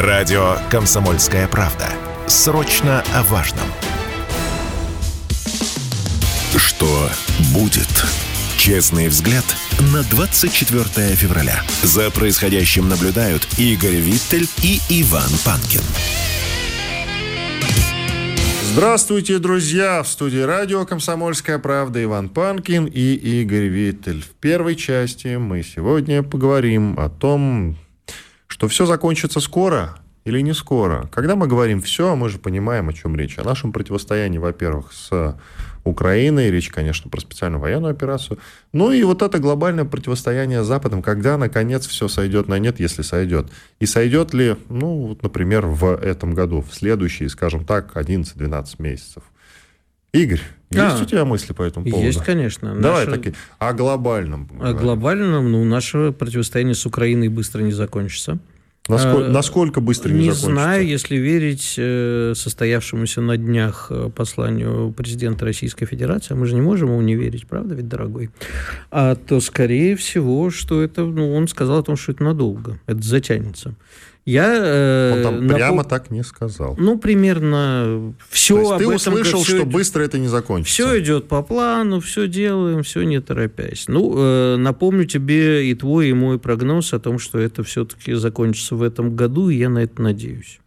Радио «Комсомольская правда». Срочно о важном. Что будет? Честный взгляд на 24 февраля. За происходящим наблюдают Игорь Виттель и Иван Панкин. Здравствуйте, друзья! В студии радио «Комсомольская правда» Иван Панкин и Игорь Виттель. В первой части мы сегодня поговорим о том, что все закончится скоро или не скоро. Когда мы говорим «все», мы же понимаем, о чем речь. О нашем противостоянии, во-первых, с Украиной, речь, конечно, про специальную военную операцию. Ну и вот это глобальное противостояние с Западом, когда, наконец, все сойдет на нет, если сойдет. И сойдет ли, ну, вот, например, в этом году, в следующие, скажем так, 11-12 месяцев. Игорь, а, есть у тебя мысли по этому поводу? Есть, конечно. Давай Наше... таки о глобальном. О глобальном, ну, наше противостояние с Украиной быстро не закончится. Насколько, а, насколько быстро не, не закончится? Не знаю, если верить э, состоявшемуся на днях э, посланию президента Российской Федерации, мы же не можем ему не верить, правда ведь, дорогой? А то, скорее всего, что это, ну, он сказал о том, что это надолго, это затянется. Я, э, Он там напом... прямо так не сказал. Ну, примерно все То есть ты услышал, что идет... быстро это не закончится. Все идет по плану, все делаем, все не торопясь. Ну, э, напомню тебе и твой, и мой прогноз о том, что это все-таки закончится в этом году, и я на это надеюсь.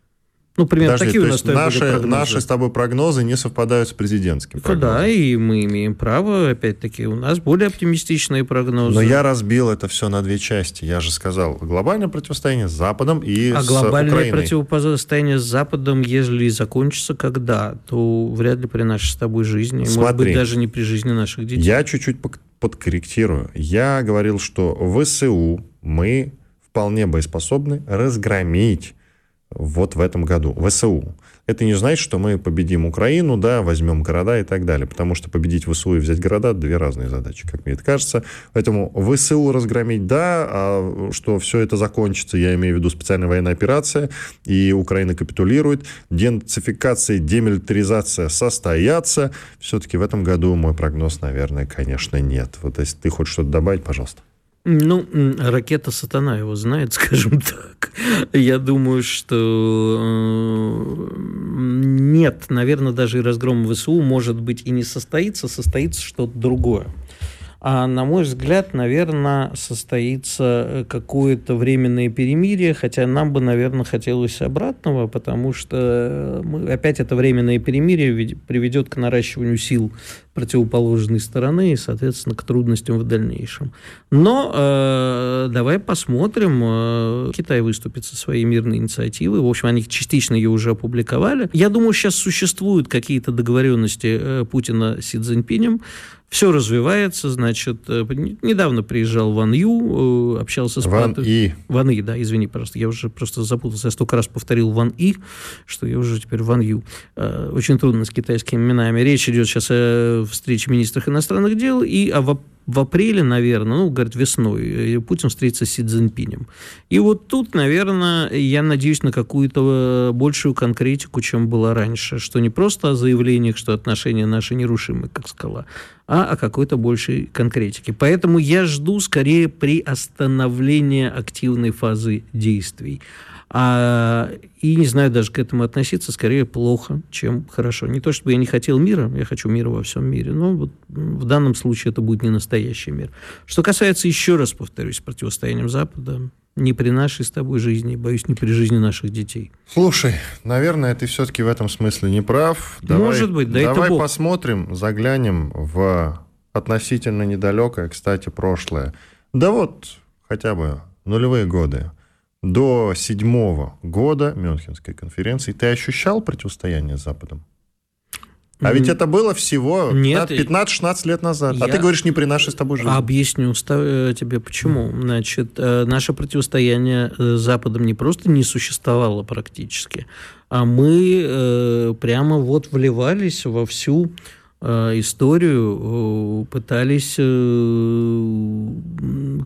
Ну, примерно Подожди, такие у нас наши, наши с тобой прогнозы не совпадают с президентским прогнозом. Да, и мы имеем право, опять-таки, у нас более оптимистичные прогнозы. Но я разбил это все на две части. Я же сказал, глобальное противостояние с Западом и а с глобальное Украиной. противостояние с Западом, если закончится когда, то вряд ли при нашей с тобой жизни, Смотри, может быть, даже не при жизни наших детей. Я чуть-чуть подкорректирую. Я говорил, что в ВСУ мы вполне боеспособны разгромить вот в этом году, ВСУ. Это не значит, что мы победим Украину, да, возьмем города и так далее, потому что победить ВСУ и взять города – две разные задачи, как мне это кажется. Поэтому ВСУ разгромить – да, а что все это закончится, я имею в виду специальная военная операция, и Украина капитулирует, денацификация, демилитаризация состоятся. Все-таки в этом году мой прогноз, наверное, конечно, нет. Вот если ты хочешь что-то добавить, пожалуйста. Ну, ракета сатана его знает, скажем так. Я думаю, что э, нет, наверное, даже и разгром ВСУ, может быть, и не состоится, состоится что-то другое. А на мой взгляд, наверное, состоится э, какое-то временное перемирие, хотя нам бы, наверное, хотелось обратного, потому что э, мы, опять это временное перемирие приведет к наращиванию сил противоположной стороны и, соответственно, к трудностям в дальнейшем. Но э, давай посмотрим. Э, Китай выступит со своей мирной инициативой. В общем, они частично ее уже опубликовали. Я думаю, сейчас существуют какие-то договоренности э, Путина с Си Цзиньпинем. Все развивается, значит, э, недавно приезжал Ван Ю, э, общался с... Ван И. Ван И, да, извини, пожалуйста, я уже просто запутался, я столько раз повторил Ван И, что я уже теперь Ван Ю. Э, очень трудно с китайскими именами. Речь идет сейчас о встрече министров иностранных дел и о в апреле, наверное, ну, говорит, весной, Путин встретится с Си Цзиньпинем. И вот тут, наверное, я надеюсь на какую-то большую конкретику, чем было раньше, что не просто о заявлениях, что отношения наши нерушимы, как скала, а о какой-то большей конкретике. Поэтому я жду скорее приостановления активной фазы действий. А, и не знаю даже к этому относиться, скорее плохо, чем хорошо. Не то, чтобы я не хотел мира, я хочу мира во всем мире, но вот в данном случае это будет не настоящий мир. Что касается, еще раз повторюсь, противостоянием Запада, не при нашей с тобой жизни, боюсь, не при жизни наших детей. Слушай, наверное, ты все-таки в этом смысле не прав. Давай, Может быть, да Давай это посмотрим, заглянем в относительно недалекое, кстати, прошлое. Да вот, хотя бы нулевые годы до седьмого года Мюнхенской конференции ты ощущал противостояние с Западом? А ведь это было всего Нет, 15-16 лет назад. Я... А ты говоришь, не при нашей с тобой жизни. Объясню э, тебе, почему. Значит, э, наше противостояние э, с Западом не просто не существовало практически, а мы прямо вот вливались во всю историю, пытались э,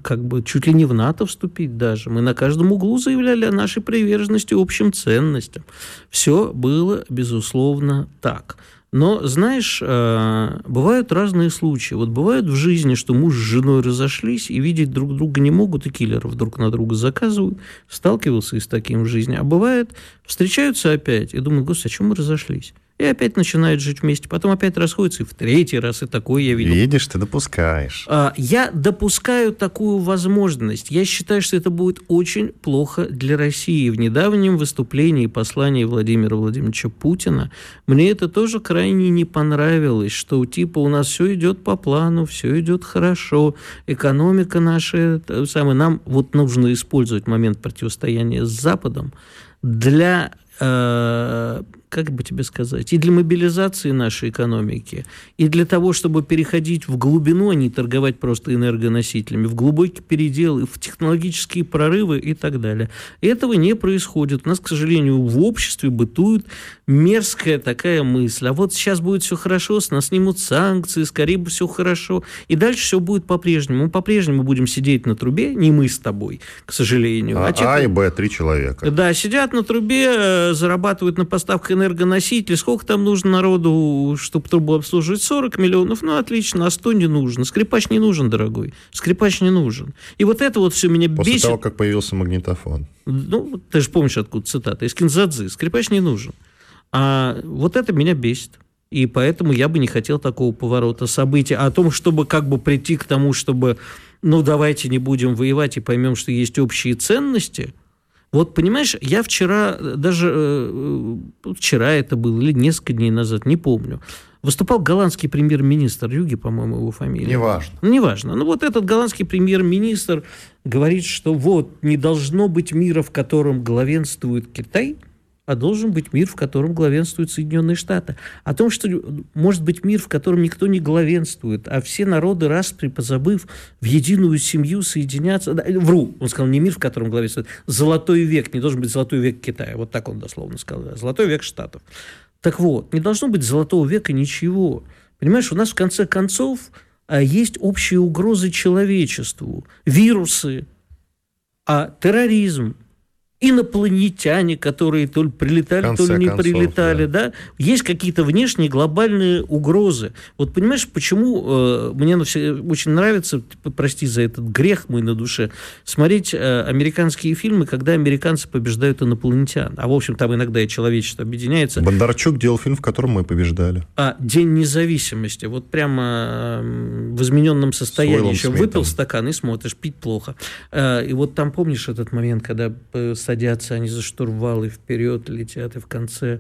как бы чуть ли не в НАТО вступить даже. Мы на каждом углу заявляли о нашей приверженности общим ценностям. Все было, безусловно, так. Но, знаешь, э, бывают разные случаи. Вот бывает в жизни, что муж с женой разошлись и видеть друг друга не могут, и киллеров друг на друга заказывают. Сталкивался и с таким в жизни. А бывает, встречаются опять и думают, господи, а чем мы разошлись? И опять начинают жить вместе, потом опять расходятся, и в третий раз, и такое я видел. Видишь, ты допускаешь. А, я допускаю такую возможность. Я считаю, что это будет очень плохо для России. В недавнем выступлении и послании Владимира Владимировича Путина мне это тоже крайне не понравилось, что типа у нас все идет по плану, все идет хорошо, экономика наша, самое, нам вот нужно использовать момент противостояния с Западом для э, как бы тебе сказать, и для мобилизации нашей экономики, и для того, чтобы переходить в глубину, а не торговать просто энергоносителями, в глубокий передел, в технологические прорывы и так далее. Этого не происходит. У нас, к сожалению, в обществе бытует мерзкая такая мысль. А вот сейчас будет все хорошо, с нас снимут санкции, скорее бы все хорошо. И дальше все будет по-прежнему. Мы по-прежнему будем сидеть на трубе, не мы с тобой, к сожалению. А, а, а и Б, три человека. Да, сидят на трубе, э, зарабатывают на поставках энергоносители, сколько там нужно народу, чтобы трубу обслуживать? 40 миллионов, ну отлично, а 100 не нужно. Скрипач не нужен, дорогой. Скрипач не нужен. И вот это вот все меня После бесит. После того, как появился магнитофон. Ну, ты же помнишь, откуда цитата. Из Кинзадзы. Скрипач не нужен. А вот это меня бесит. И поэтому я бы не хотел такого поворота событий. А о том, чтобы как бы прийти к тому, чтобы, ну, давайте не будем воевать и поймем, что есть общие ценности – вот, понимаешь, я вчера, даже э, вчера это было, или несколько дней назад, не помню, выступал голландский премьер-министр Юги, по-моему, его фамилия. Неважно. Ну, неважно. Ну, вот этот голландский премьер-министр говорит, что вот, не должно быть мира, в котором главенствует Китай – а должен быть мир, в котором главенствуют Соединенные Штаты. О том, что может быть мир, в котором никто не главенствует, а все народы, распри, позабыв, в единую семью соединятся. Да, вру, он сказал, не мир, в котором главенствует. Золотой век, не должен быть золотой век Китая. Вот так он дословно сказал. Золотой век Штатов. Так вот, не должно быть золотого века ничего. Понимаешь, у нас в конце концов а, есть общие угрозы человечеству. Вирусы, а терроризм, инопланетяне, которые то ли прилетали, то ли не концов, прилетали, да. да, есть какие-то внешние глобальные угрозы. Вот понимаешь, почему э, мне очень нравится, типа, прости за этот грех мой на душе, смотреть э, американские фильмы, когда американцы побеждают инопланетян. А в общем там иногда и человечество объединяется. Бондарчук делал фильм, в котором мы побеждали. А День независимости. Вот прямо э, в измененном состоянии еще выпил стакан и смотришь, пить плохо. Э, и вот там помнишь этот момент, когда э, садятся они за штурвал и вперед летят, и в конце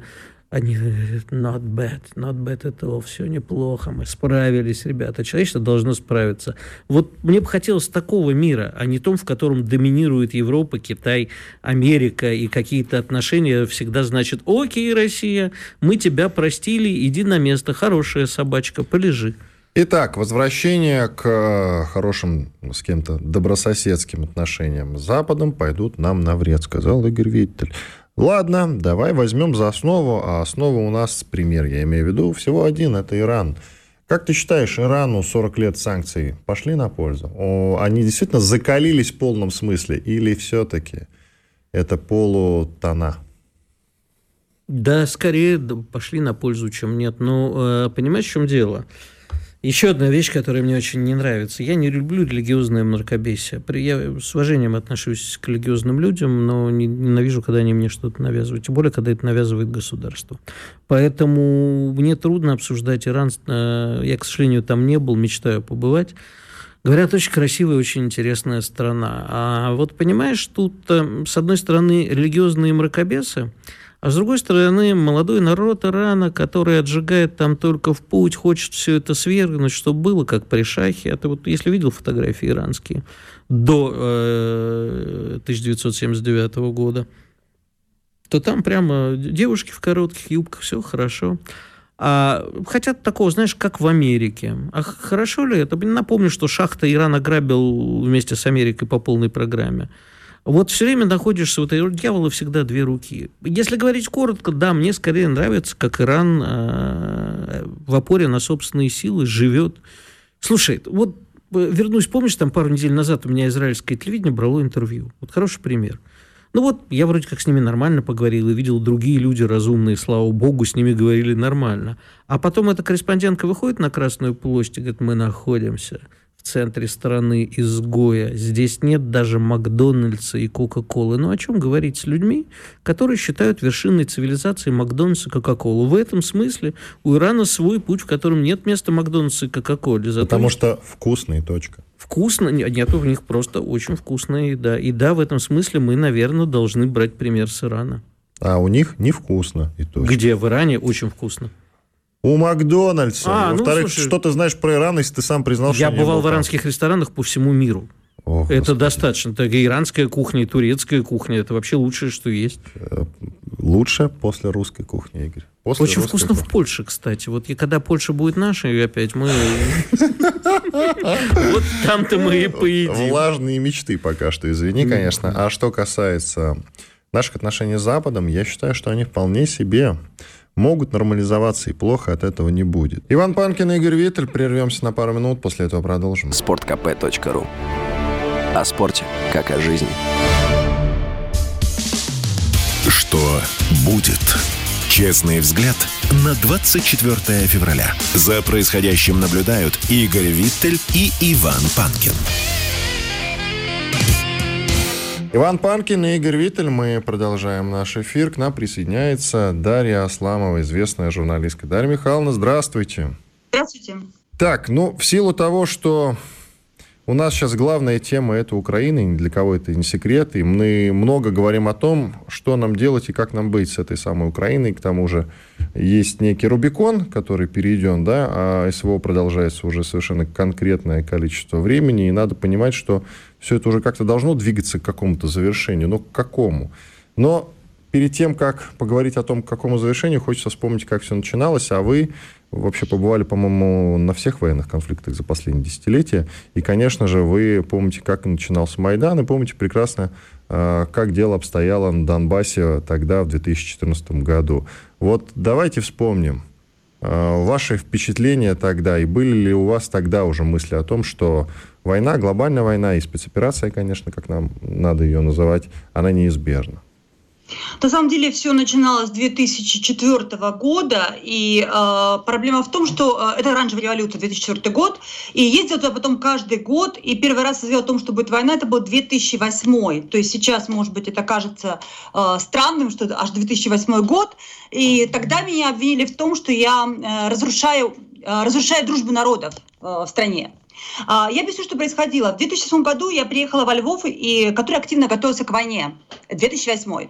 они говорят, not bad, not bad all, все неплохо, мы справились, ребята, человечество должно справиться. Вот мне бы хотелось такого мира, а не том, в котором доминирует Европа, Китай, Америка, и какие-то отношения всегда значат, окей, Россия, мы тебя простили, иди на место, хорошая собачка, полежи. Итак, возвращение к э, хорошим с кем-то добрососедским отношениям с Западом пойдут нам на вред, сказал Игорь Виттель. Ладно, давай возьмем за основу, а основа у нас, пример, я имею в виду, всего один, это Иран. Как ты считаешь, Ирану 40 лет санкций пошли на пользу? Они действительно закалились в полном смысле или все-таки это полутона? Да, скорее пошли на пользу, чем нет. Но э, понимаешь, в чем дело? Еще одна вещь, которая мне очень не нравится. Я не люблю религиозное мракобесие. Я с уважением отношусь к религиозным людям, но ненавижу, когда они мне что-то навязывают. Тем более, когда это навязывает государство. Поэтому мне трудно обсуждать Иран. Э, я, к сожалению, там не был, мечтаю побывать. Говорят, очень красивая, очень интересная страна. А вот понимаешь, тут, э, с одной стороны, религиозные мракобесы, а с другой стороны, молодой народ Ирана, который отжигает там только в путь, хочет все это свергнуть, чтобы было как при шахе. Ты вот, если видел фотографии иранские до э, 1979 года, то там прямо девушки в коротких юбках, все хорошо. А хотят такого, знаешь, как в Америке. А хорошо ли это? Напомню, что шахта Иран ограбил вместе с Америкой по полной программе. Вот все время находишься в этой дьявола всегда две руки. Если говорить коротко, да, мне скорее нравится, как Иран э, в опоре на собственные силы живет. Слушай, вот э, вернусь, помнишь, там пару недель назад у меня израильское телевидение брало интервью. Вот хороший пример. Ну вот, я вроде как с ними нормально поговорил и видел другие люди разумные, слава богу, с ними говорили нормально. А потом эта корреспондентка выходит на Красную площадь и говорит, мы находимся центре страны изгоя. Здесь нет даже Макдональдса и Кока-Колы. Ну, о чем говорить с людьми, которые считают вершиной цивилизации Макдональдс и Кока-Колу? В этом смысле у Ирана свой путь, в котором нет места Макдональдса и Кока-Коле. Потому что вкусный, точка. Вкусно, нет, у них просто очень вкусная еда. И да, в этом смысле мы, наверное, должны брать пример с Ирана. А у них невкусно и точка. Где? В Иране очень вкусно. У Макдональдса. А, ну, Во-вторых, ну, что ты знаешь про Иран, если ты сам признал, что Я бывал в иранских ресторанах по всему миру. О, это Господи. достаточно. Это и иранская кухня, и турецкая кухня. Это вообще лучшее, что есть. Э, лучше после русской кухни, Игорь. После Очень вкусно кухни. в Польше, кстати. Вот и когда Польша будет нашей, опять мы... Вот там-то мы и поедим. Влажные мечты пока что, извини, конечно. А что касается наших отношений с Западом, я считаю, что они вполне себе могут нормализоваться, и плохо от этого не будет. Иван Панкин и Игорь Виттель. Прервемся на пару минут, после этого продолжим. Спорткп.ру О спорте, как о жизни. Что будет? Честный взгляд на 24 февраля. За происходящим наблюдают Игорь Виттель и Иван Панкин. Иван Панкин и Игорь Виттель. Мы продолжаем наш эфир. К нам присоединяется Дарья Асламова, известная журналистка. Дарья Михайловна, здравствуйте. Здравствуйте. Так, ну, в силу того, что у нас сейчас главная тема – это Украина, ни для кого это не секрет, и мы много говорим о том, что нам делать и как нам быть с этой самой Украиной. К тому же есть некий Рубикон, который перейден, да, а СВО продолжается уже совершенно конкретное количество времени, и надо понимать, что все это уже как-то должно двигаться к какому-то завершению. Но к какому? Но перед тем, как поговорить о том, к какому завершению, хочется вспомнить, как все начиналось, а вы вообще побывали, по-моему, на всех военных конфликтах за последние десятилетия. И, конечно же, вы помните, как начинался Майдан, и помните прекрасно, а, как дело обстояло на Донбассе тогда, в 2014 году. Вот давайте вспомним а, ваши впечатления тогда, и были ли у вас тогда уже мысли о том, что война, глобальная война и спецоперация, конечно, как нам надо ее называть, она неизбежна? На самом деле все начиналось с 2004 года, и э, проблема в том, что э, это оранжевая революция, 2004 год, и ездил туда потом каждый год, и первый раз сказал о том, что будет война, это был 2008. То есть сейчас, может быть, это кажется э, странным, что аж 2008 год, и тогда меня обвинили в том, что я э, разрушаю, э, разрушаю дружбу народов э, в стране. А, я объясню, что происходило. В 2007 году я приехала во Львов, и, который активно готовился к войне. 2008.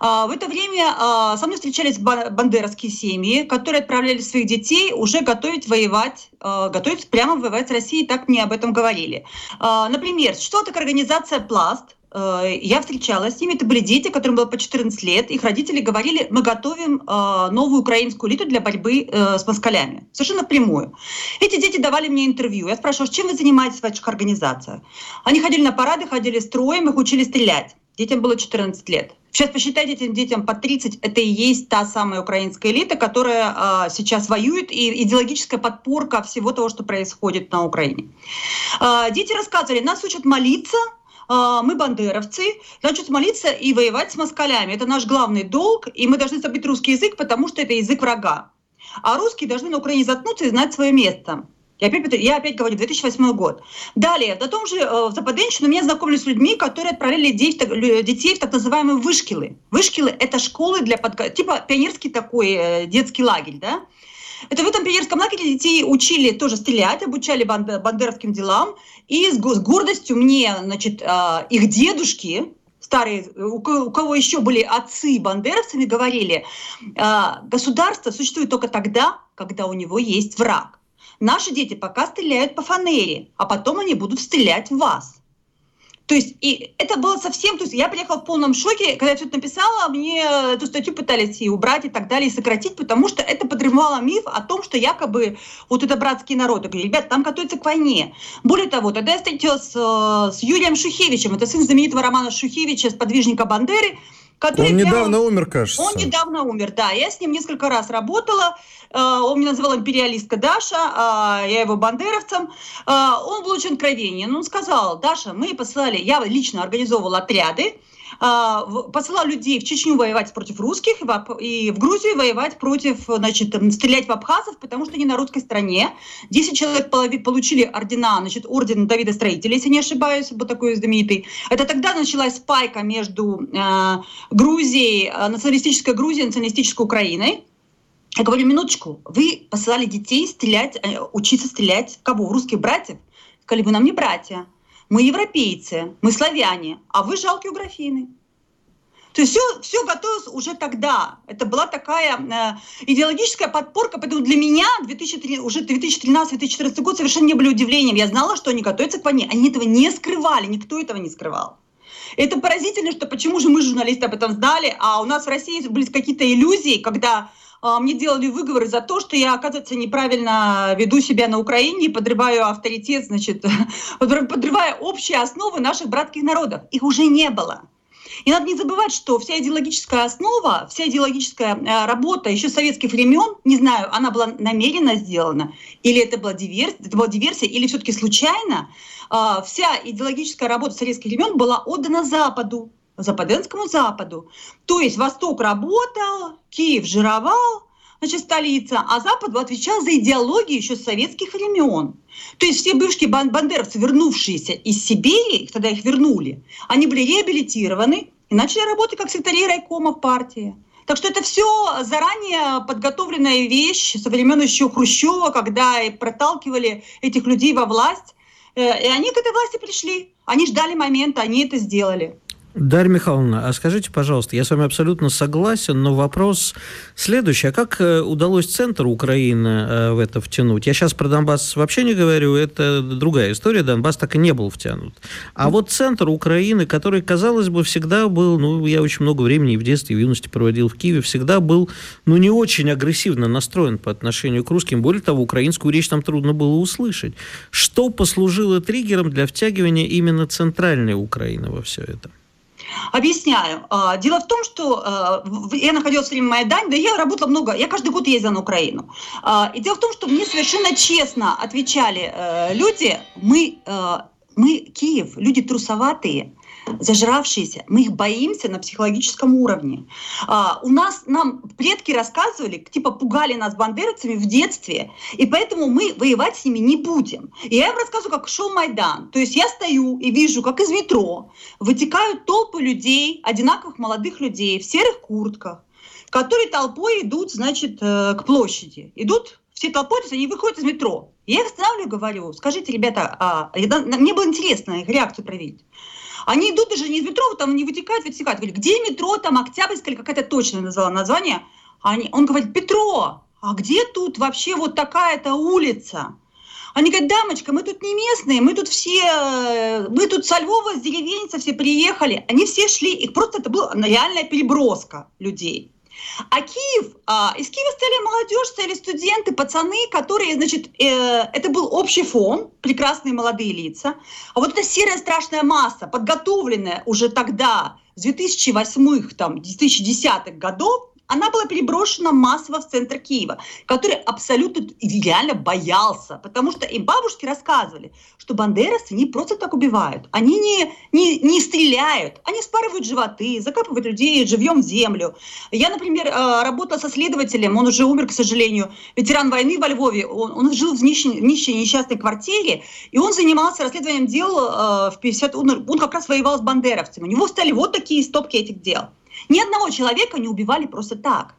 А, в это время а, со мной встречались бандеровские семьи, которые отправляли своих детей уже готовить воевать, готовить прямо воевать с Россией, так мне об этом говорили. Например, что такая организация «Пласт», я встречалась с ними, это были дети, которым было по 14 лет, их родители говорили, мы готовим э, новую украинскую элиту для борьбы э, с москалями. Совершенно прямую. Эти дети давали мне интервью. Я спрашивала, чем вы занимаетесь в ваших организациях? Они ходили на парады, ходили строем, их учили стрелять. Детям было 14 лет. Сейчас посчитайте этим детям по 30, это и есть та самая украинская элита, которая э, сейчас воюет, и идеологическая подпорка всего того, что происходит на Украине. Э, дети рассказывали, нас учат молиться, мы бандеровцы, значит, молиться и воевать с москалями. Это наш главный долг, и мы должны забыть русский язык, потому что это язык врага. А русские должны на Украине заткнуться и знать свое место. Я опять, я опять говорю, 2008 год. Далее, на том же э, в Западенщину меня знакомили с людьми, которые отправляли детей, детей в так называемые вышкилы. Вышкилы – это школы для подго... типа пионерский такой э, детский лагерь, да? Это в этом пионерском лагере детей учили тоже стрелять, обучали бандеровским делам. И с гордостью мне, значит, а, их дедушки, старые, у кого еще были отцы бандеровцами, говорили, «А, государство существует только тогда, когда у него есть враг. Наши дети пока стреляют по фанере, а потом они будут стрелять в вас. То есть, и это было совсем, то есть я приехала в полном шоке, когда я это написала, мне эту статью пытались и убрать и так далее, и сократить, потому что это подрывало миф о том, что якобы вот это братские народы. Говорю, ребят, там готовятся к войне. Более того, тогда я встретилась с, э, с Юрием Шухевичем, это сын знаменитого Романа Шухевича, сподвижника Бандеры, Который он недавно умер, кажется. Он недавно умер, да. Я с ним несколько раз работала. Э, он меня называл империалистка Даша, а я его бандеровцем. Э, он был очень откровенен. Он сказал, Даша, мы послали, я лично организовывала отряды, посылал людей в Чечню воевать против русских и в Грузию воевать против, значит, стрелять в абхазов, потому что они на русской стороне. Десять человек получили ордена, значит, орден Давида Строителя, если не ошибаюсь, вот такой знаменитый. Это тогда началась спайка между э, Грузией, э, националистической Грузией националистической Украиной. Я говорю, минуточку, вы посылали детей стрелять, э, учиться стрелять кого? В русских братьев? Сказали, вы нам не братья. Мы европейцы, мы славяне, а вы жалкие графины. То есть все, все готовилось уже тогда. Это была такая э, идеологическая подпорка, поэтому для меня 2003, уже 2013-2014 год совершенно не были удивлением. Я знала, что они готовятся к войне. Они этого не скрывали, никто этого не скрывал. Это поразительно, что почему же мы, журналисты, об этом знали, а у нас в России были какие-то иллюзии, когда мне делали выговоры за то, что я, оказывается, неправильно веду себя на Украине, подрываю авторитет, значит, подрываю общие основы наших братских народов. Их уже не было. И надо не забывать, что вся идеологическая основа, вся идеологическая э, работа еще советских времен, не знаю, она была намеренно сделана, или это была диверсия, это была диверсия или все-таки случайно, э, вся идеологическая работа советских времен была отдана Западу. Западенскому Западу. То есть Восток работал, Киев жировал, значит, столица, а Запад отвечал за идеологию еще с советских времен. То есть все бывшие бандеровцы, вернувшиеся из Сибири, тогда их вернули, они были реабилитированы и начали работать как секретари райкома партии. Так что это все заранее подготовленная вещь со времен еще Хрущева, когда проталкивали этих людей во власть. Э, и они к этой власти пришли. Они ждали момента, они это сделали. Дарья Михайловна, а скажите, пожалуйста, я с вами абсолютно согласен, но вопрос следующий. А как э, удалось центр Украины э, в это втянуть? Я сейчас про Донбасс вообще не говорю, это другая история. Донбасс так и не был втянут. А вот центр Украины, который, казалось бы, всегда был, ну, я очень много времени в детстве, в юности проводил в Киеве, всегда был, ну, не очень агрессивно настроен по отношению к русским. Более того, украинскую речь там трудно было услышать. Что послужило триггером для втягивания именно центральной Украины во все это? Объясняю. А, дело в том, что а, я находилась время Майдане, да я работала много, я каждый год ездила на Украину. А, и дело в том, что мне совершенно честно отвечали э, люди, мы, э, мы Киев, люди трусоватые, зажравшиеся, мы их боимся на психологическом уровне. А, у нас, нам предки рассказывали, типа пугали нас бандеровцами в детстве, и поэтому мы воевать с ними не будем. И я им рассказываю, как шел Майдан. То есть я стою и вижу, как из метро вытекают толпы людей, одинаковых молодых людей в серых куртках, которые толпой идут, значит, э, к площади. Идут все толпой, то есть они выходят из метро. Я их останавливаю, говорю, скажите, ребята, а, мне было интересно их реакцию проверить. Они идут даже не из метро, там не вытекают, вытекают. Говорят, где метро, там Октябрьская или какая-то точно назвала название. Они, он говорит, Петро, а где тут вообще вот такая-то улица? Они говорят, дамочка, мы тут не местные, мы тут все, мы тут со Львова, с деревень все приехали. Они все шли, их просто это была реальная переброска людей. А Киев, а, из Киева стояли молодежь, стояли студенты, пацаны, которые, значит, э, это был общий фон, прекрасные молодые лица. А вот эта серая страшная масса, подготовленная уже тогда, с 2008-х, там, 2010-х годов, она была переброшена массово в центр Киева, который абсолютно реально боялся, потому что им бабушки рассказывали, что бандеровцы не просто так убивают, они не, не, не стреляют, они спарывают животы, закапывают людей живьем в землю. Я, например, э, работала со следователем, он уже умер, к сожалению, ветеран войны во Львове, он, он жил в нищей, нищей несчастной квартире, и он занимался расследованием дел э, в 50... Он, он как раз воевал с бандеровцами. У него стали вот такие стопки этих дел. Ни одного человека не убивали просто так.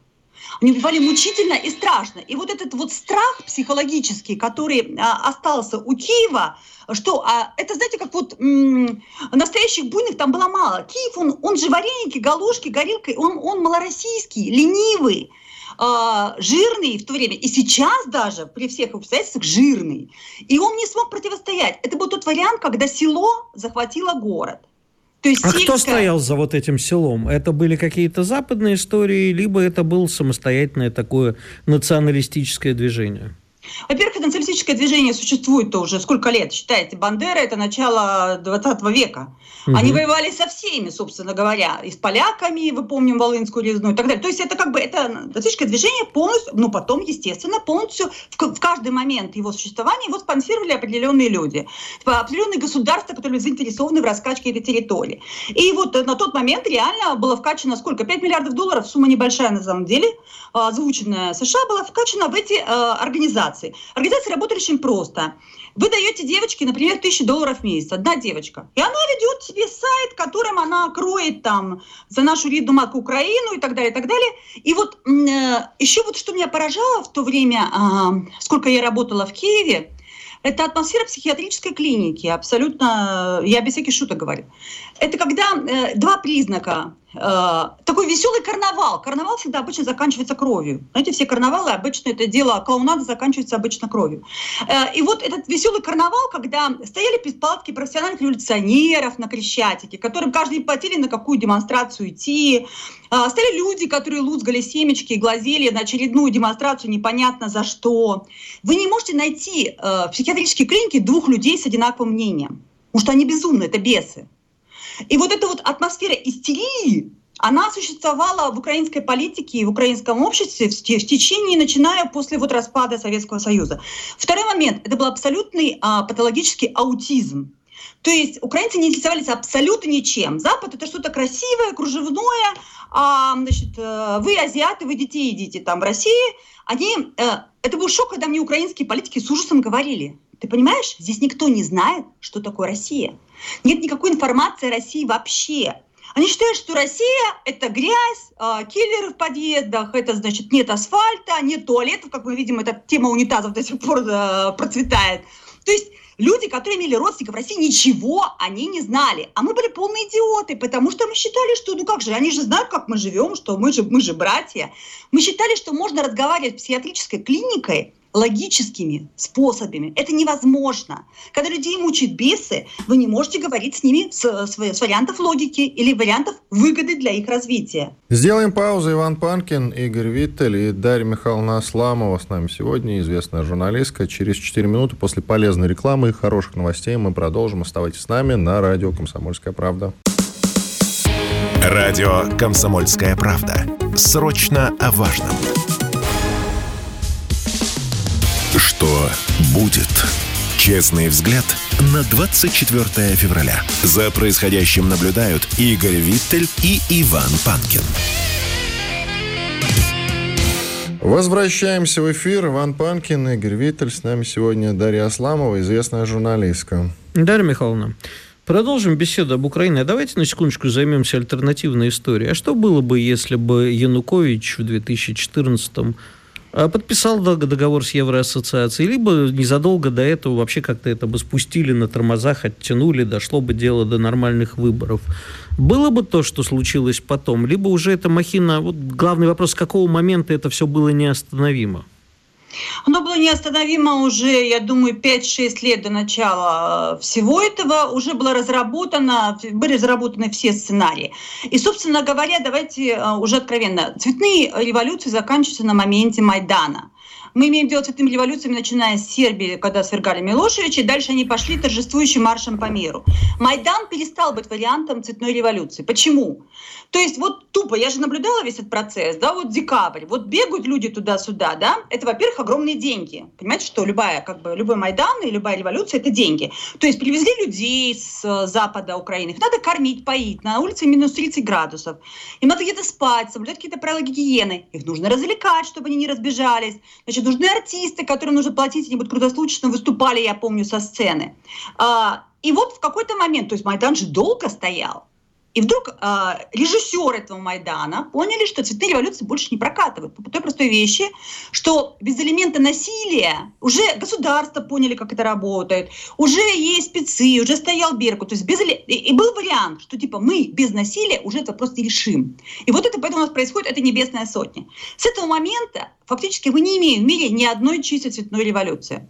Они убивали мучительно и страшно. И вот этот вот страх психологический, который а, остался у Киева, что а, это, знаете, как вот настоящих буйных там было мало. Киев, он, он же вареники, галушки, горилка, он, он малороссийский, ленивый, э, жирный в то время. И сейчас даже при всех обстоятельствах жирный. И он не смог противостоять. Это был тот вариант, когда село захватило город. То есть а сельская... кто стоял за вот этим селом? Это были какие-то западные истории, либо это было самостоятельное такое националистическое движение? Во-первых, это националистическое движение существует-то уже сколько лет. Считаете, Бандера – это начало 20 века. Угу. Они воевали со всеми, собственно говоря, и с поляками, вы помним, Волынскую резную и так далее. То есть это как бы это националистическое движение полностью, ну потом, естественно, полностью в, в каждый момент его существования его спонсировали определенные люди, определенные государства, которые заинтересованы в раскачке этой территории. И вот на тот момент реально было вкачано сколько? 5 миллиардов долларов, сумма небольшая на самом деле, а, озвученная США, была вкачана в эти э, организации. Организации работали очень просто. Вы даете девочке, например, тысячу долларов в месяц, одна девочка, и она ведет себе сайт, которым она кроет там за нашу ридную матку Украину и так далее, и так далее. И вот э, еще вот что меня поражало в то время, э, сколько я работала в Киеве, это атмосфера психиатрической клиники, абсолютно, я без всяких шуток говорю. Это когда э, два признака. Э, такой веселый карнавал. Карнавал всегда обычно заканчивается кровью. Знаете, все карнавалы обычно это дело клоунада заканчивается обычно кровью. Э, и вот этот веселый карнавал, когда стояли палатки профессиональных революционеров на Крещатике, которым каждый платили на какую демонстрацию идти. Э, стояли люди, которые лузгали семечки и глазели на очередную демонстрацию непонятно за что. Вы не можете найти э, в психиатрической клинике двух людей с одинаковым мнением. Потому что они безумны, это бесы. И вот эта вот атмосфера истерии, она существовала в украинской политике и в украинском обществе в, течение, начиная после вот распада Советского Союза. Второй момент, это был абсолютный а, патологический аутизм. То есть украинцы не интересовались абсолютно ничем. Запад это что-то красивое, кружевное, а, значит, э, вы азиаты, вы детей идите там в России. Они, э, это был шок, когда мне украинские политики с ужасом говорили. Ты понимаешь, здесь никто не знает, что такое Россия. Нет никакой информации о России вообще. Они считают, что Россия – это грязь, э, киллеры в подъездах, это значит нет асфальта, нет туалетов, как мы видим, эта тема унитазов до сих пор э, процветает. То есть люди, которые имели родственников в России, ничего они не знали. А мы были полные идиоты, потому что мы считали, что ну как же, они же знают, как мы живем, что мы же, мы же братья. Мы считали, что можно разговаривать с психиатрической клиникой логическими способами. Это невозможно. Когда людей мучают бесы, вы не можете говорить с ними с, с, с вариантов логики или вариантов выгоды для их развития. Сделаем паузу. Иван Панкин, Игорь Виттель и Дарья Михайловна Асламова с нами сегодня, известная журналистка. Через 4 минуты после полезной рекламы и хороших новостей мы продолжим. Оставайтесь с нами на радио «Комсомольская правда». Радио «Комсомольская правда». Срочно о важном. Что будет? Честный взгляд на 24 февраля. За происходящим наблюдают Игорь Виттель и Иван Панкин. Возвращаемся в эфир. Иван Панкин, Игорь Виттель. С нами сегодня Дарья Асламова, известная журналистка. Дарья Михайловна, Продолжим беседу об Украине. Давайте на секундочку займемся альтернативной историей. А что было бы, если бы Янукович в 2014 а, подписал договор с Евроассоциацией, либо незадолго до этого вообще как-то это бы спустили на тормозах, оттянули, дошло бы дело до нормальных выборов. Было бы то, что случилось потом, либо уже эта махина... Вот главный вопрос, с какого момента это все было неостановимо? Оно было неостановимо уже, я думаю, 5-6 лет до начала э, всего этого. Уже было разработано, были разработаны все сценарии. И, собственно говоря, давайте э, уже откровенно. Цветные революции заканчиваются на моменте Майдана. Мы имеем дело с этими революциями, начиная с Сербии, когда свергали Милошевича, и дальше они пошли торжествующим маршем по миру. Майдан перестал быть вариантом цветной революции. Почему? То есть вот тупо, я же наблюдала весь этот процесс, да, вот декабрь, вот бегают люди туда-сюда, да, это, во-первых, огромные деньги. Понимаете, что любая, как бы, любой Майдан и любая революция – это деньги. То есть привезли людей с э, запада Украины, их надо кормить, поить, на улице минус 30 градусов, им надо где-то спать, соблюдать какие-то правила гигиены, их нужно развлекать, чтобы они не разбежались, значит, нужны артисты, которым нужно платить, они будут круглосуточно выступали, я помню, со сцены. А, и вот в какой-то момент, то есть Майдан же долго стоял, и вдруг э, режиссеры этого Майдана поняли, что цветные революции больше не прокатывают. По той простой вещи, что без элемента насилия уже государство поняли, как это работает, уже есть спецы, уже стоял Берку. То есть без, и, и был вариант, что типа мы без насилия уже это просто решим. И вот это поэтому у нас происходит, это небесная сотня. С этого момента фактически мы не имеем в мире ни одной чистой цветной революции.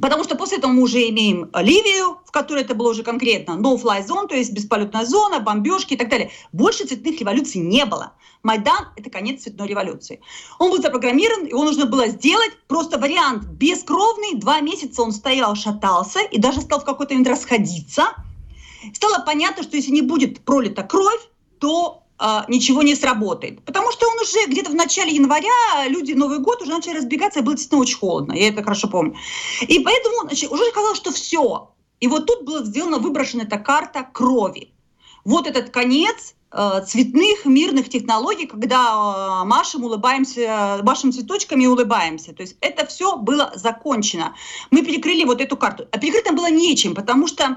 Потому что после этого мы уже имеем Ливию, в которой это было уже конкретно no-fly zone, то есть бесполетная зона, бомбежки и так далее. Больше цветных революций не было. Майдан – это конец цветной революции. Он был запрограммирован, его нужно было сделать. Просто вариант бескровный. Два месяца он стоял, шатался и даже стал в какой-то момент расходиться. Стало понятно, что если не будет пролита кровь, то ничего не сработает. Потому что он уже где-то в начале января, люди Новый год уже начали разбегаться, и было действительно очень холодно, я это хорошо помню. И поэтому значит, уже казалось, что все. И вот тут была сделана, выброшена эта карта крови. Вот этот конец э, цветных мирных технологий, когда э, машем, улыбаемся, машем цветочками и улыбаемся. То есть это все было закончено. Мы перекрыли вот эту карту. А перекрыть было нечем, потому что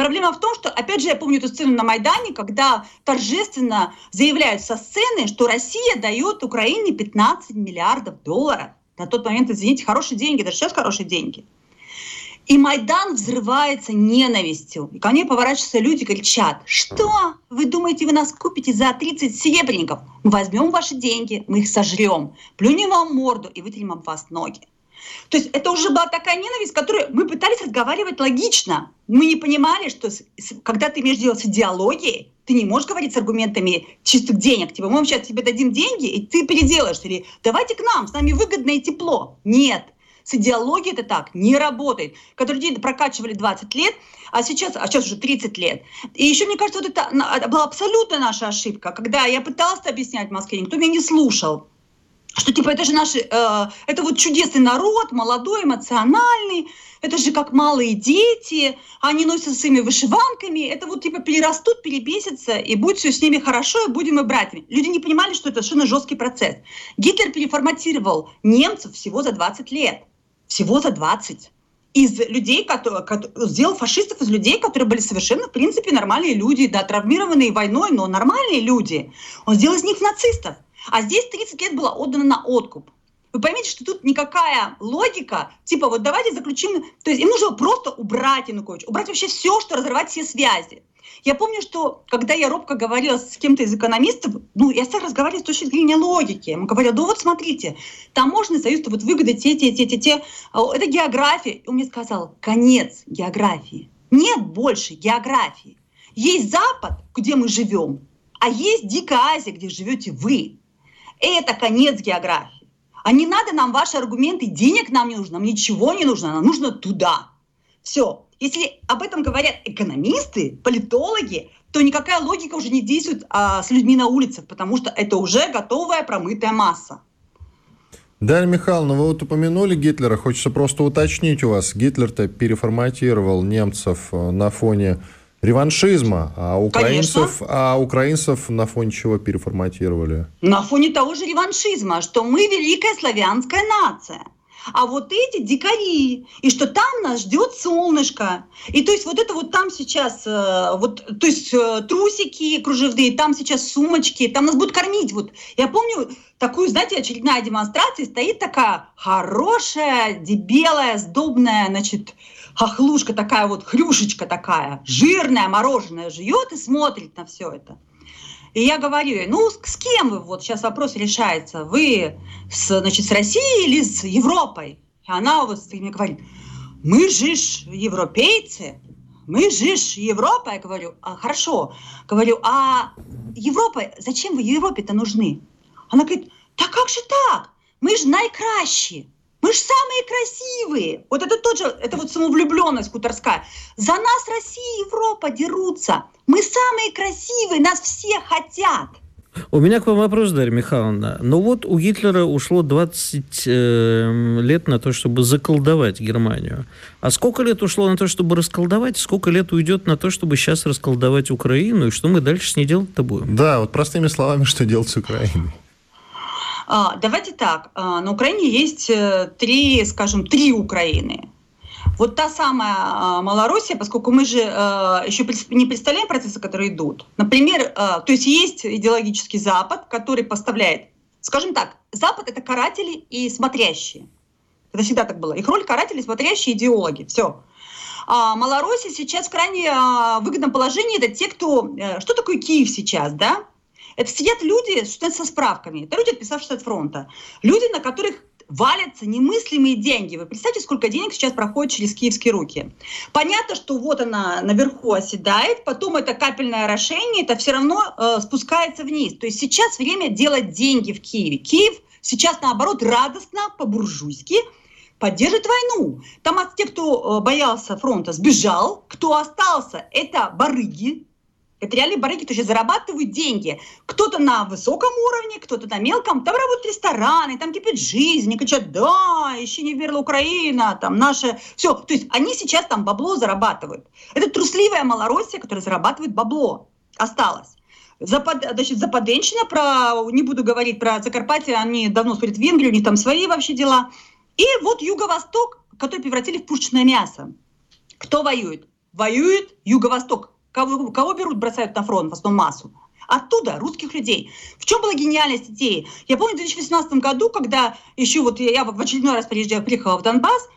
Проблема в том, что, опять же, я помню эту сцену на Майдане, когда торжественно заявляют со сцены, что Россия дает Украине 15 миллиардов долларов. На тот момент, извините, хорошие деньги, даже сейчас хорошие деньги. И Майдан взрывается ненавистью. И ко мне поворачиваются люди кричат, что? Вы думаете, вы нас купите за 30 серебряников? Мы возьмем ваши деньги, мы их сожрем, плюнем вам морду и вытрем об вас ноги. То есть это уже была такая ненависть, которую мы пытались разговаривать логично. Мы не понимали, что когда ты имеешь дело с идеологией, ты не можешь говорить с аргументами чистых денег. Типа, мы сейчас тебе дадим деньги, и ты переделаешь. Или давайте к нам, с нами выгодно и тепло. Нет. С идеологией это так не работает. Когда людей прокачивали 20 лет, а сейчас, а сейчас уже 30 лет. И еще, мне кажется, вот это была абсолютно наша ошибка. Когда я пыталась объяснять в Москве, никто меня не слушал что типа это же наши, э, это вот чудесный народ, молодой, эмоциональный, это же как малые дети, они носятся своими вышиванками, это вот типа перерастут, перебесятся, и будет все с ними хорошо, и будем и братьями. Люди не понимали, что это совершенно жесткий процесс. Гитлер переформатировал немцев всего за 20 лет. Всего за 20 из людей, которые, сделал фашистов из людей, которые были совершенно, в принципе, нормальные люди, да, травмированные войной, но нормальные люди. Он сделал из них нацистов. А здесь 30 лет было отдано на откуп. Вы поймите, что тут никакая логика, типа вот давайте заключим, то есть им нужно просто убрать Януковича, убрать вообще все, что разрывать все связи. Я помню, что когда я робко говорила с кем-то из экономистов, ну, я стала разговаривать с точки зрения логики. Он говорил, да вот смотрите, таможенный союз, вот выгоды те, те, те, те, те, а, это география. И он мне сказал, конец географии. Нет больше географии. Есть Запад, где мы живем, а есть Дикая Азия, где живете вы. Это конец географии. А не надо нам ваши аргументы, денег нам не нужно, нам ничего не нужно, нам нужно туда. Все. Если об этом говорят экономисты, политологи, то никакая логика уже не действует а, с людьми на улицах, потому что это уже готовая промытая масса. Дарья Михайловна, вы вот упомянули Гитлера. Хочется просто уточнить у вас. Гитлер-то переформатировал немцев э, на фоне реваншизма, а украинцев, а украинцев на фоне чего переформатировали? На фоне того же реваншизма, что мы великая славянская нация. А вот эти дикари, и что там нас ждет солнышко. И то есть вот это вот там сейчас, э, вот, то есть э, трусики кружевные, там сейчас сумочки, там нас будут кормить. Вот я помню такую, знаете, очередная демонстрация, стоит такая хорошая, дебелая, сдобная, значит, хохлушка такая вот, хрюшечка такая, жирная, мороженое жует и смотрит на все это. И я говорю ей, ну, с кем вы, вот сейчас вопрос решается, вы с, значит, с Россией или с Европой? И она вот мне говорит, мы же ж европейцы, мы же ж Европа. Я говорю, а, хорошо. Говорю, а Европа, зачем вы Европе-то нужны? Она говорит, да как же так? Мы же найкращие. Мы же самые красивые. Вот это тоже, это вот самовлюбленность хуторская. За нас Россия и Европа дерутся. Мы самые красивые, нас все хотят. У меня к вам вопрос, Дарья Михайловна. Ну вот у Гитлера ушло 20 э, лет на то, чтобы заколдовать Германию. А сколько лет ушло на то, чтобы расколдовать? Сколько лет уйдет на то, чтобы сейчас расколдовать Украину? И что мы дальше с ней делать-то будем? Да, вот простыми словами, что делать с Украиной? А, давайте так. А, на Украине есть э, три, скажем, три Украины. Вот та самая а, Малороссия, поскольку мы же еще не представляем процессы, которые идут. Например, то есть есть идеологический Запад, который поставляет, скажем так, Запад это каратели и смотрящие. Это всегда так было. Их роль каратели, смотрящие, идеологи. Все. А Малороссия сейчас в крайне выгодном положении. Это те, кто... Э, что такое Киев сейчас, да? Это сидят люди со справками. Это люди, отписавшиеся от фронта. Люди, на которых валятся немыслимые деньги. Вы представьте, сколько денег сейчас проходит через киевские руки. Понятно, что вот она наверху оседает, потом это капельное орошение, это все равно э, спускается вниз. То есть сейчас время делать деньги в Киеве. Киев сейчас, наоборот, радостно, по-буржуйски поддержит войну. Там от тех, кто э, боялся фронта, сбежал. Кто остался, это барыги, это реальные барыги, которые зарабатывают деньги. Кто-то на высоком уровне, кто-то на мелком. Там работают рестораны, там кипит жизнь. Кричат, да, еще не верила Украина, там наше... Все. То есть они сейчас там бабло зарабатывают. Это трусливая Малороссия, которая зарабатывает бабло. Осталось. Запад, значит, Западенщина, про, не буду говорить про Закарпатье, они давно смотрят в Венгрию, у них там свои вообще дела. И вот Юго-Восток, который превратили в пушечное мясо. Кто воюет? Воюет Юго-Восток. Кого, кого берут, бросают на фронт, в основном массу? Оттуда русских людей. В чем была гениальность идеи? Я помню в 2018 году, когда еще вот я, в очередной раз приезжаю, приехала в Донбасс,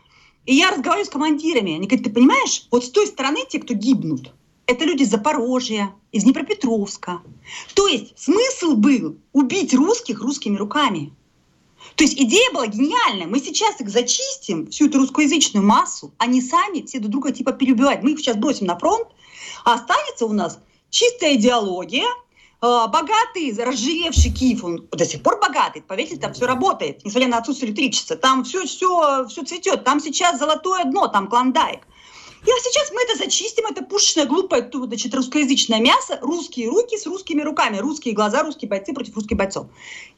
и я разговариваю с командирами. Они говорят, ты понимаешь, вот с той стороны те, кто гибнут, это люди из Запорожья, из Днепропетровска. То есть смысл был убить русских русскими руками. То есть идея была гениальная. Мы сейчас их зачистим, всю эту русскоязычную массу, они сами все друг друга типа переубивают. Мы их сейчас бросим на фронт, останется у нас чистая идеология, а, богатый, разжиревший Киев, он до сих пор богатый, поверьте, там все работает, несмотря на отсутствие электричества, там все, все, все цветет, там сейчас золотое дно, там клондайк. И а сейчас мы это зачистим, это пушечное, глупое, значит, русскоязычное мясо, русские руки с русскими руками, русские глаза, русские бойцы против русских бойцов.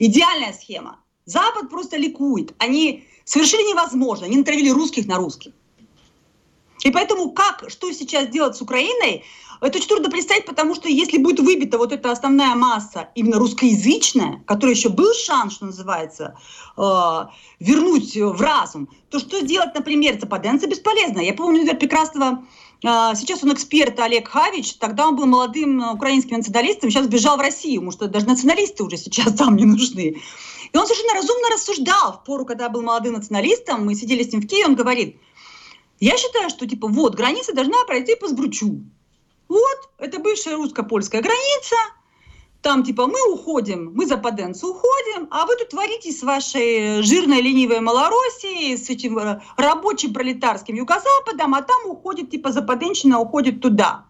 Идеальная схема. Запад просто ликует. Они совершили невозможно, они натравили русских на русских. И поэтому как, что сейчас делать с Украиной, это очень трудно представить, потому что если будет выбита вот эта основная масса, именно русскоязычная, которая еще был шанс, что называется, э, вернуть в разум, то что делать, например, западенцы бесполезно. Я помню, например, прекрасного э, Сейчас он эксперт Олег Хавич, тогда он был молодым украинским националистом, сейчас бежал в Россию, потому что даже националисты уже сейчас там не нужны. И он совершенно разумно рассуждал в пору, когда был молодым националистом, мы сидели с ним в Киеве, он говорит, я считаю, что типа вот граница должна пройти по Сбручу. Вот, это бывшая русско-польская граница, там типа мы уходим, мы западенцы уходим, а вы тут творите с вашей жирной ленивой Малороссией, с этим э, рабочим пролетарским юго-западом, а там уходит типа западенщина, уходит туда.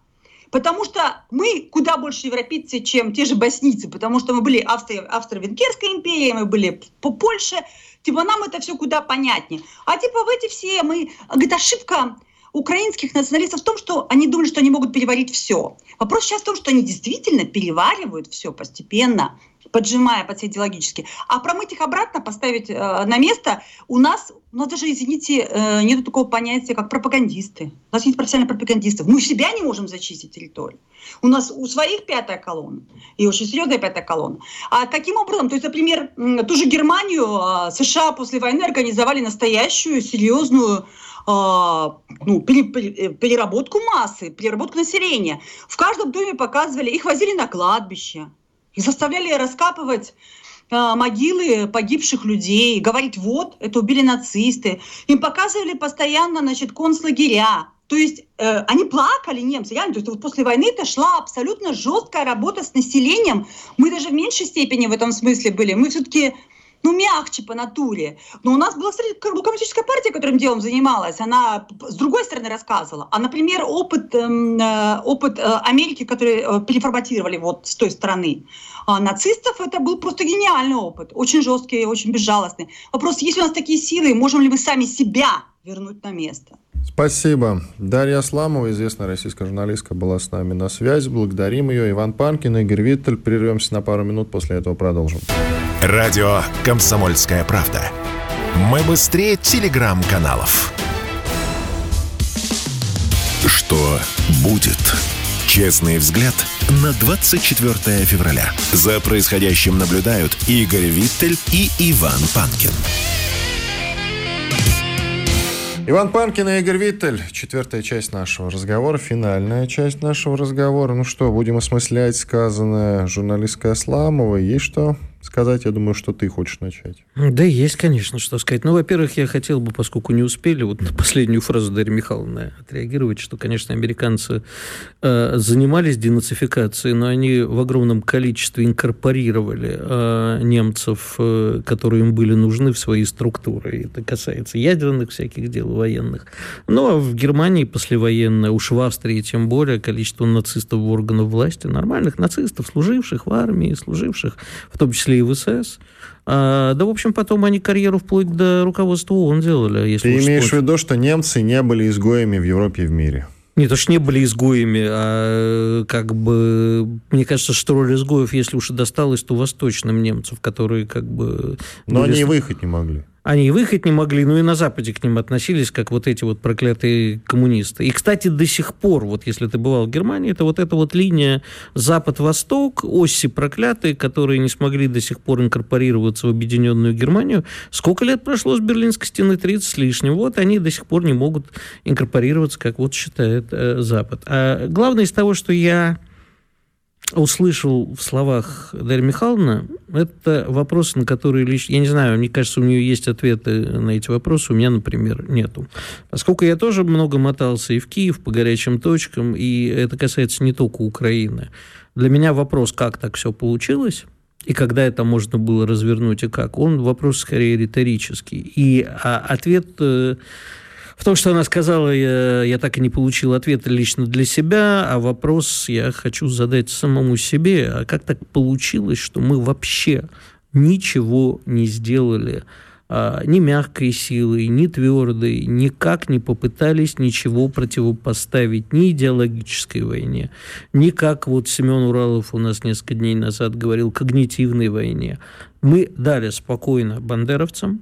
Потому что мы куда больше европейцы, чем те же боснийцы, потому что мы были Австро- Австро-Венгерской империей, мы были по Польше, типа нам это все куда понятнее. А типа в эти все мы... Говорит, ошибка украинских националистов в том, что они думали, что они могут переварить все. Вопрос сейчас в том, что они действительно переваривают все постепенно, поджимая под себя идеологически. А промыть их обратно, поставить э, на место, у нас, у нас даже, извините, э, нет такого понятия, как пропагандисты. У нас нет профессиональных пропагандистов. Мы себя не можем зачистить территорию. У нас у своих пятая колонна, и очень серьезная пятая колонна. А каким образом? То есть, например, ту же Германию э, США после войны организовали настоящую, серьезную а, ну, переработку массы, переработку населения. В каждом доме показывали, их возили на кладбище, их заставляли раскапывать а, могилы погибших людей, говорить, вот, это убили нацисты. Им показывали постоянно, значит, концлагеря. То есть э, они плакали, немцы, реально. То есть вот после войны это шла абсолютно жесткая работа с населением. Мы даже в меньшей степени в этом смысле были. Мы все-таки ну, мягче по натуре. Но у нас была коммунистическая партия, которым делом занималась, она с другой стороны рассказывала. А, например, опыт, эм, э, опыт э, Америки, который э, переформатировали вот с той стороны а нацистов, это был просто гениальный опыт, очень жесткий, очень безжалостный. Вопрос, есть у нас такие силы, можем ли мы сами себя вернуть на место? Спасибо. Дарья Асламова, известная российская журналистка, была с нами на связи. Благодарим ее. Иван Панкин, Игорь Виттель. Прервемся на пару минут, после этого продолжим. Радио «Комсомольская правда». Мы быстрее телеграм-каналов. Что будет? Честный взгляд на 24 февраля. За происходящим наблюдают Игорь Виттель и Иван Панкин. Иван Панкин и Игорь Виттель. Четвертая часть нашего разговора, финальная часть нашего разговора. Ну что, будем осмыслять сказанное журналисткой Асламовой. Есть что сказать, я думаю, что ты хочешь начать. Да, есть, конечно, что сказать. Ну, во-первых, я хотел бы, поскольку не успели, вот на последнюю фразу Дарьи Михайловны отреагировать, что, конечно, американцы э, занимались денацификацией, но они в огромном количестве инкорпорировали э, немцев, э, которые им были нужны в свои структуры. Это касается ядерных всяких дел, военных. Ну, а в Германии послевоенное, уж в Австрии тем более, количество нацистов в органах власти, нормальных нацистов, служивших в армии, служивших в том числе и в СС. А, да, в общем, потом они карьеру вплоть до руководства ООН делали. Если Ты имеешь в виду, что немцы не были изгоями в Европе и в мире? Не то, что не были изгоями, а как бы, мне кажется, что роль изгоев, если уж и досталась, то восточным немцам, которые как бы... Но были... они и выехать не могли. Они и выехать не могли, но и на Западе к ним относились, как вот эти вот проклятые коммунисты. И, кстати, до сих пор, вот если ты бывал в Германии, это вот эта вот линия Запад-Восток, оси проклятые, которые не смогли до сих пор инкорпорироваться в объединенную Германию. Сколько лет прошло с Берлинской стены? 30 с лишним. Вот они до сих пор не могут инкорпорироваться, как вот считает э, Запад. А главное из того, что я услышал в словах Дарьи Михайловны, это вопросы, на которые лично... Я не знаю, мне кажется, у нее есть ответы на эти вопросы, у меня, например, нету. Поскольку я тоже много мотался и в Киев по горячим точкам, и это касается не только Украины. Для меня вопрос, как так все получилось, и когда это можно было развернуть, и как, он вопрос скорее риторический. И а, ответ э, в том, что она сказала, я, я так и не получил ответа лично для себя, а вопрос я хочу задать самому себе. А как так получилось, что мы вообще ничего не сделали а, ни мягкой силой, ни твердой, никак не попытались ничего противопоставить ни идеологической войне, ни как вот Семен Уралов у нас несколько дней назад говорил, когнитивной войне. Мы дали спокойно бандеровцам,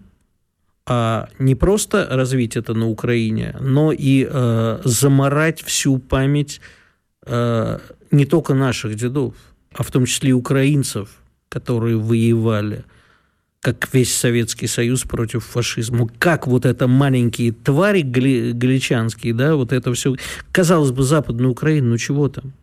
а не просто развить это на Украине, но и э, заморать всю память э, не только наших дедов, а в том числе и украинцев, которые воевали, как весь Советский Союз против фашизма. Как вот это маленькие твари гли, галичанские, да, вот это все, казалось бы, Западную Украину, ну чего там,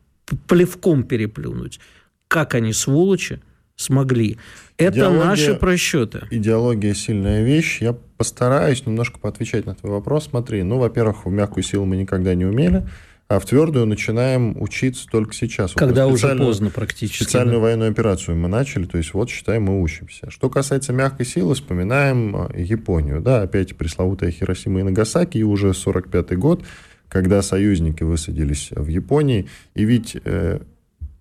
плевком переплюнуть. Как они, сволочи, смогли. Это идеология, наши просчеты. Идеология сильная вещь. Я постараюсь немножко поотвечать на твой вопрос. Смотри, ну, во-первых, в мягкую силу мы никогда не умели, а в твердую начинаем учиться только сейчас. Когда вот уже поздно практически. Специальную да. военную операцию мы начали, то есть вот, считай, мы учимся. Что касается мягкой силы, вспоминаем э, Японию. Да, опять пресловутая Хиросима и Нагасаки, и уже 45-й год, когда союзники высадились в Японии, и ведь э,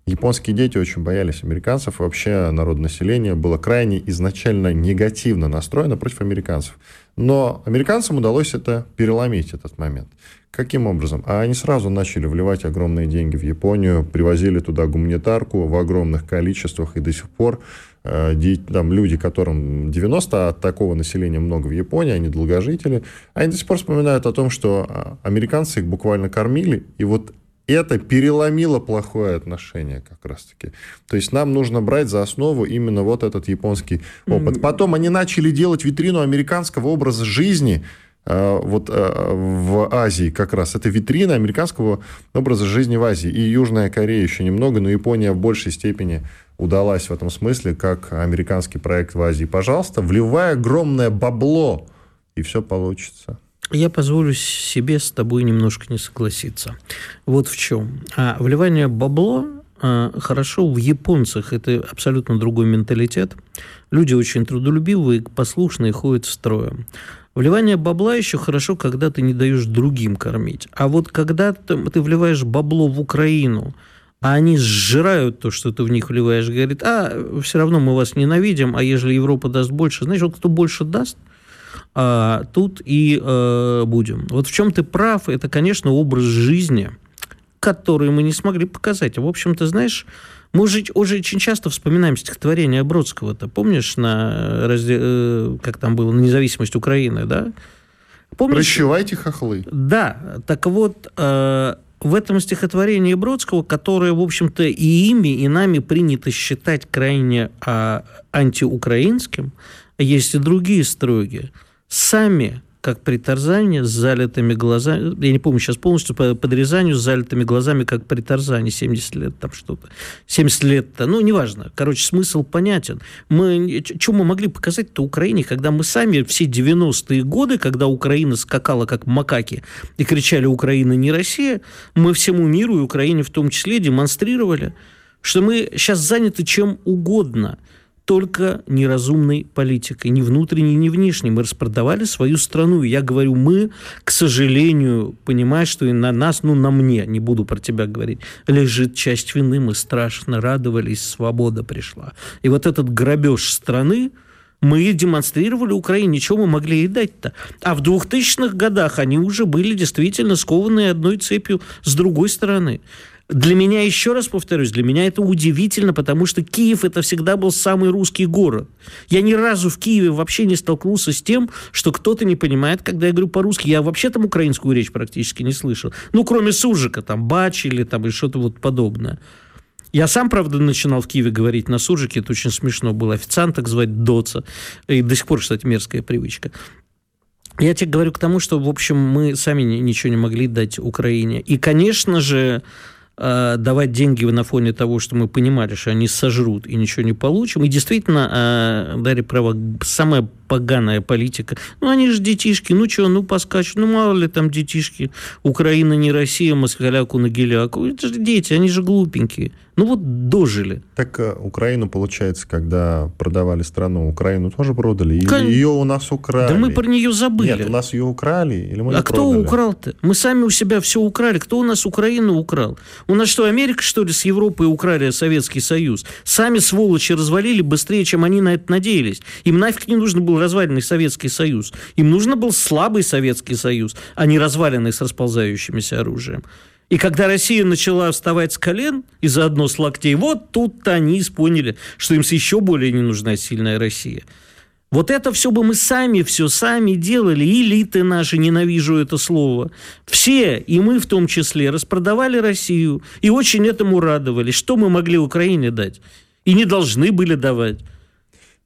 Японские дети очень боялись американцев, и вообще народное население было крайне изначально негативно настроено против американцев. Но американцам удалось это переломить, этот момент. Каким образом? А они сразу начали вливать огромные деньги в Японию, привозили туда гуманитарку в огромных количествах, и до сих пор э, там, люди, которым 90, а такого населения много в Японии, они долгожители, они до сих пор вспоминают о том, что а, американцы их буквально кормили, и вот это переломило плохое отношение как раз-таки. То есть нам нужно брать за основу именно вот этот японский опыт. Потом они начали делать витрину американского образа жизни, э, вот э, в Азии как раз. Это витрина американского образа жизни в Азии. И Южная Корея еще немного, но Япония в большей степени удалась в этом смысле, как американский проект в Азии. Пожалуйста, вливай огромное бабло, и все получится. Я позволю себе с тобой немножко не согласиться. Вот в чем. А вливание бабло а, хорошо в японцах. Это абсолютно другой менталитет. Люди очень трудолюбивые, послушные, ходят в строем. Вливание бабла еще хорошо, когда ты не даешь другим кормить. А вот когда ты, ты вливаешь бабло в Украину, а они сжирают то, что ты в них вливаешь, говорит, а все равно мы вас ненавидим, а если Европа даст больше, знаешь, вот кто больше даст – а, тут и а, будем. Вот в чем ты прав, это, конечно, образ жизни, который мы не смогли показать. А, в общем-то, знаешь, мы уже, уже очень часто вспоминаем стихотворение Бродского-то. Помнишь, на разде... Э, как там было, на независимость Украины, да? Помнишь? Прощевайте хохлы. Да, так вот, э, в этом стихотворении Бродского, которое, в общем-то, и ими, и нами принято считать крайне э, антиукраинским, есть и другие строги сами как при Тарзане, с залитыми глазами. Я не помню сейчас полностью, по подрезанию с залитыми глазами, как при Тарзане, 70 лет там что-то. 70 лет-то, ну, неважно. Короче, смысл понятен. Мы, что мы могли показать-то Украине, когда мы сами все 90-е годы, когда Украина скакала как макаки и кричали «Украина не Россия», мы всему миру и Украине в том числе демонстрировали, что мы сейчас заняты чем угодно – только неразумной политикой, ни внутренней, ни внешней. Мы распродавали свою страну. И я говорю, мы, к сожалению, понимая, что и на нас, ну, на мне, не буду про тебя говорить, лежит часть вины. Мы страшно радовались, свобода пришла. И вот этот грабеж страны, мы демонстрировали Украине, ничего мы могли ей дать-то. А в 2000-х годах они уже были действительно скованы одной цепью с другой стороны. Для меня, еще раз повторюсь, для меня это удивительно, потому что Киев это всегда был самый русский город. Я ни разу в Киеве вообще не столкнулся с тем, что кто-то не понимает, когда я говорю по-русски. Я вообще там украинскую речь практически не слышал. Ну, кроме Сужика, там, Бач или там, или что-то вот подобное. Я сам, правда, начинал в Киеве говорить на суржике, это очень смешно было. Официанток звать Доца. И до сих пор, кстати, мерзкая привычка. Я тебе говорю к тому, что, в общем, мы сами ничего не могли дать Украине. И, конечно же, давать деньги на фоне того, что мы понимали, что они сожрут и ничего не получим. И действительно, э, Дарья права, самая поганая политика. Ну, они же детишки, ну что, ну поскачут, ну мало ли там детишки. Украина не Россия, москаляку на геляку. Это же дети, они же глупенькие. Ну вот дожили. Так э, Украину, получается, когда продавали страну, Украину тоже продали? Или Кон... ее у нас украли? Да мы про нее забыли. Нет, у нас ее украли? Или мы а кто продали? украл-то? Мы сами у себя все украли. Кто у нас Украину украл? У нас что, Америка, что ли, с Европой украли Советский Союз? Сами сволочи развалили быстрее, чем они на это надеялись. Им нафиг не нужно было разваленный Советский Союз. Им нужно был слабый Советский Союз, а не разваленный с расползающимся оружием. И когда Россия начала вставать с колен и заодно с локтей, вот тут-то они поняли, что им еще более не нужна сильная Россия. Вот это все бы мы сами, все сами делали. Элиты наши, ненавижу это слово. Все, и мы в том числе, распродавали Россию. И очень этому радовались. Что мы могли Украине дать? И не должны были давать.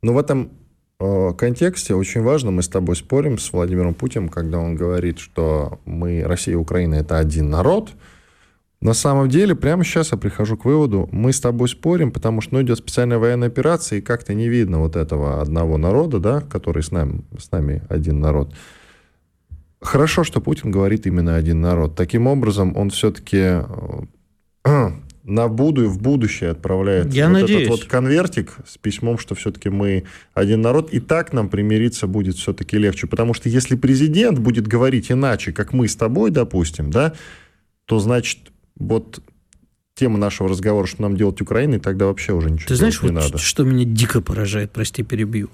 Но в этом Э, контексте очень важно, мы с тобой спорим с Владимиром Путиным, когда он говорит, что мы, Россия и Украина, это один народ. На самом деле, прямо сейчас я прихожу к выводу, мы с тобой спорим, потому что ну, идет специальная военная операция, и как-то не видно вот этого одного народа, да, который с нами, с нами один народ. Хорошо, что Путин говорит именно один народ. Таким образом, он все-таки э, на буду в будущее отправляет Я вот надеюсь. этот вот конвертик с письмом, что все-таки мы один народ, и так нам примириться будет все-таки легче. Потому что если президент будет говорить иначе, как мы с тобой, допустим, да, то значит вот тема нашего разговора, что нам делать Украиной, тогда вообще уже ничего Ты знаешь, не вот надо. что меня дико поражает, прости, перебью.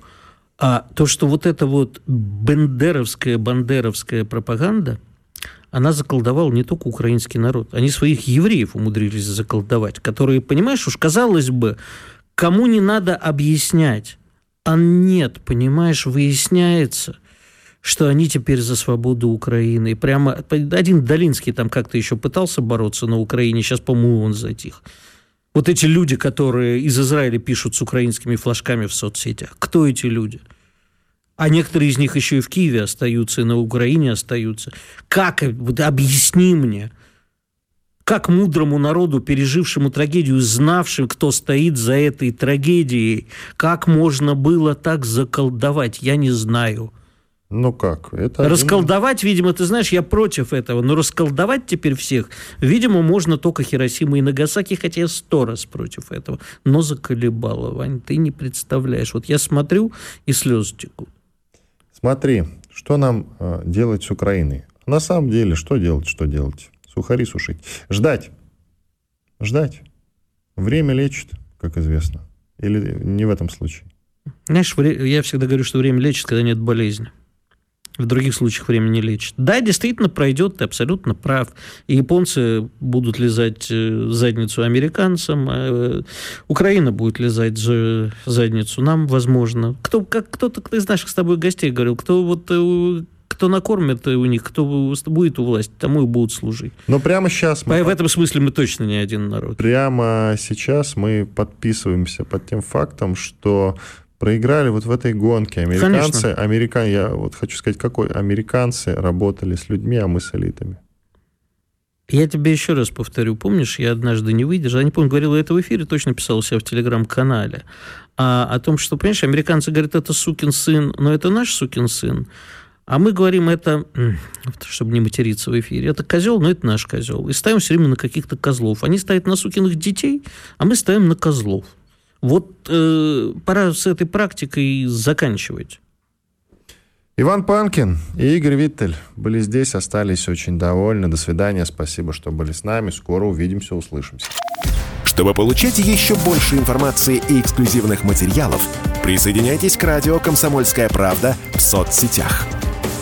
А то, что вот эта вот бендеровская, бандеровская пропаганда – она заколдовала не только украинский народ, они своих евреев умудрились заколдовать, которые, понимаешь, уж казалось бы, кому не надо объяснять, а нет, понимаешь, выясняется, что они теперь за свободу Украины. Прямо один Долинский там как-то еще пытался бороться на Украине, сейчас, по-моему, он затих. Вот эти люди, которые из Израиля пишут с украинскими флажками в соцсетях, кто эти люди – а некоторые из них еще и в Киеве остаются, и на Украине остаются. Как? Вот объясни мне. Как мудрому народу, пережившему трагедию, знавшим, кто стоит за этой трагедией, как можно было так заколдовать, я не знаю. Ну как? Это расколдовать, один... видимо, ты знаешь, я против этого, но расколдовать теперь всех, видимо, можно только Хиросима и Нагасаки, хотя я сто раз против этого. Но заколебало, Вань, ты не представляешь. Вот я смотрю, и слезы текут. Смотри, что нам э, делать с Украиной? На самом деле, что делать, что делать? Сухари сушить. Ждать. Ждать. Время лечит, как известно. Или не в этом случае? Знаешь, я всегда говорю, что время лечит, когда нет болезни. В других случаях время не лечит. Да, действительно пройдет, ты абсолютно прав. И японцы будут лизать э, задницу американцам, а э, Украина будет лизать задницу нам, возможно. Кто, как кто-то из наших с тобой гостей говорил, кто вот э, кто накормит у них, кто будет у власти, тому и будут служить. Но прямо сейчас... Мы... В этом смысле мы точно не один народ. Прямо сейчас мы подписываемся под тем фактом, что проиграли вот в этой гонке. Американцы, американ, я вот хочу сказать, какой американцы работали с людьми, а мы с элитами. Я тебе еще раз повторю, помнишь, я однажды не выдержал, я не помню, говорил это в эфире, точно писал у себя в телеграм-канале, а, о том, что, понимаешь, американцы говорят, это сукин сын, но это наш сукин сын. А мы говорим это, чтобы не материться в эфире, это козел, но это наш козел. И ставим все время на каких-то козлов. Они ставят на сукиных детей, а мы ставим на козлов. Вот э, пора с этой практикой заканчивать. Иван Панкин и Игорь Виттель были здесь, остались очень довольны. До свидания, спасибо, что были с нами. Скоро увидимся, услышимся. Чтобы получать еще больше информации и эксклюзивных материалов, присоединяйтесь к радио «Комсомольская правда» в соцсетях –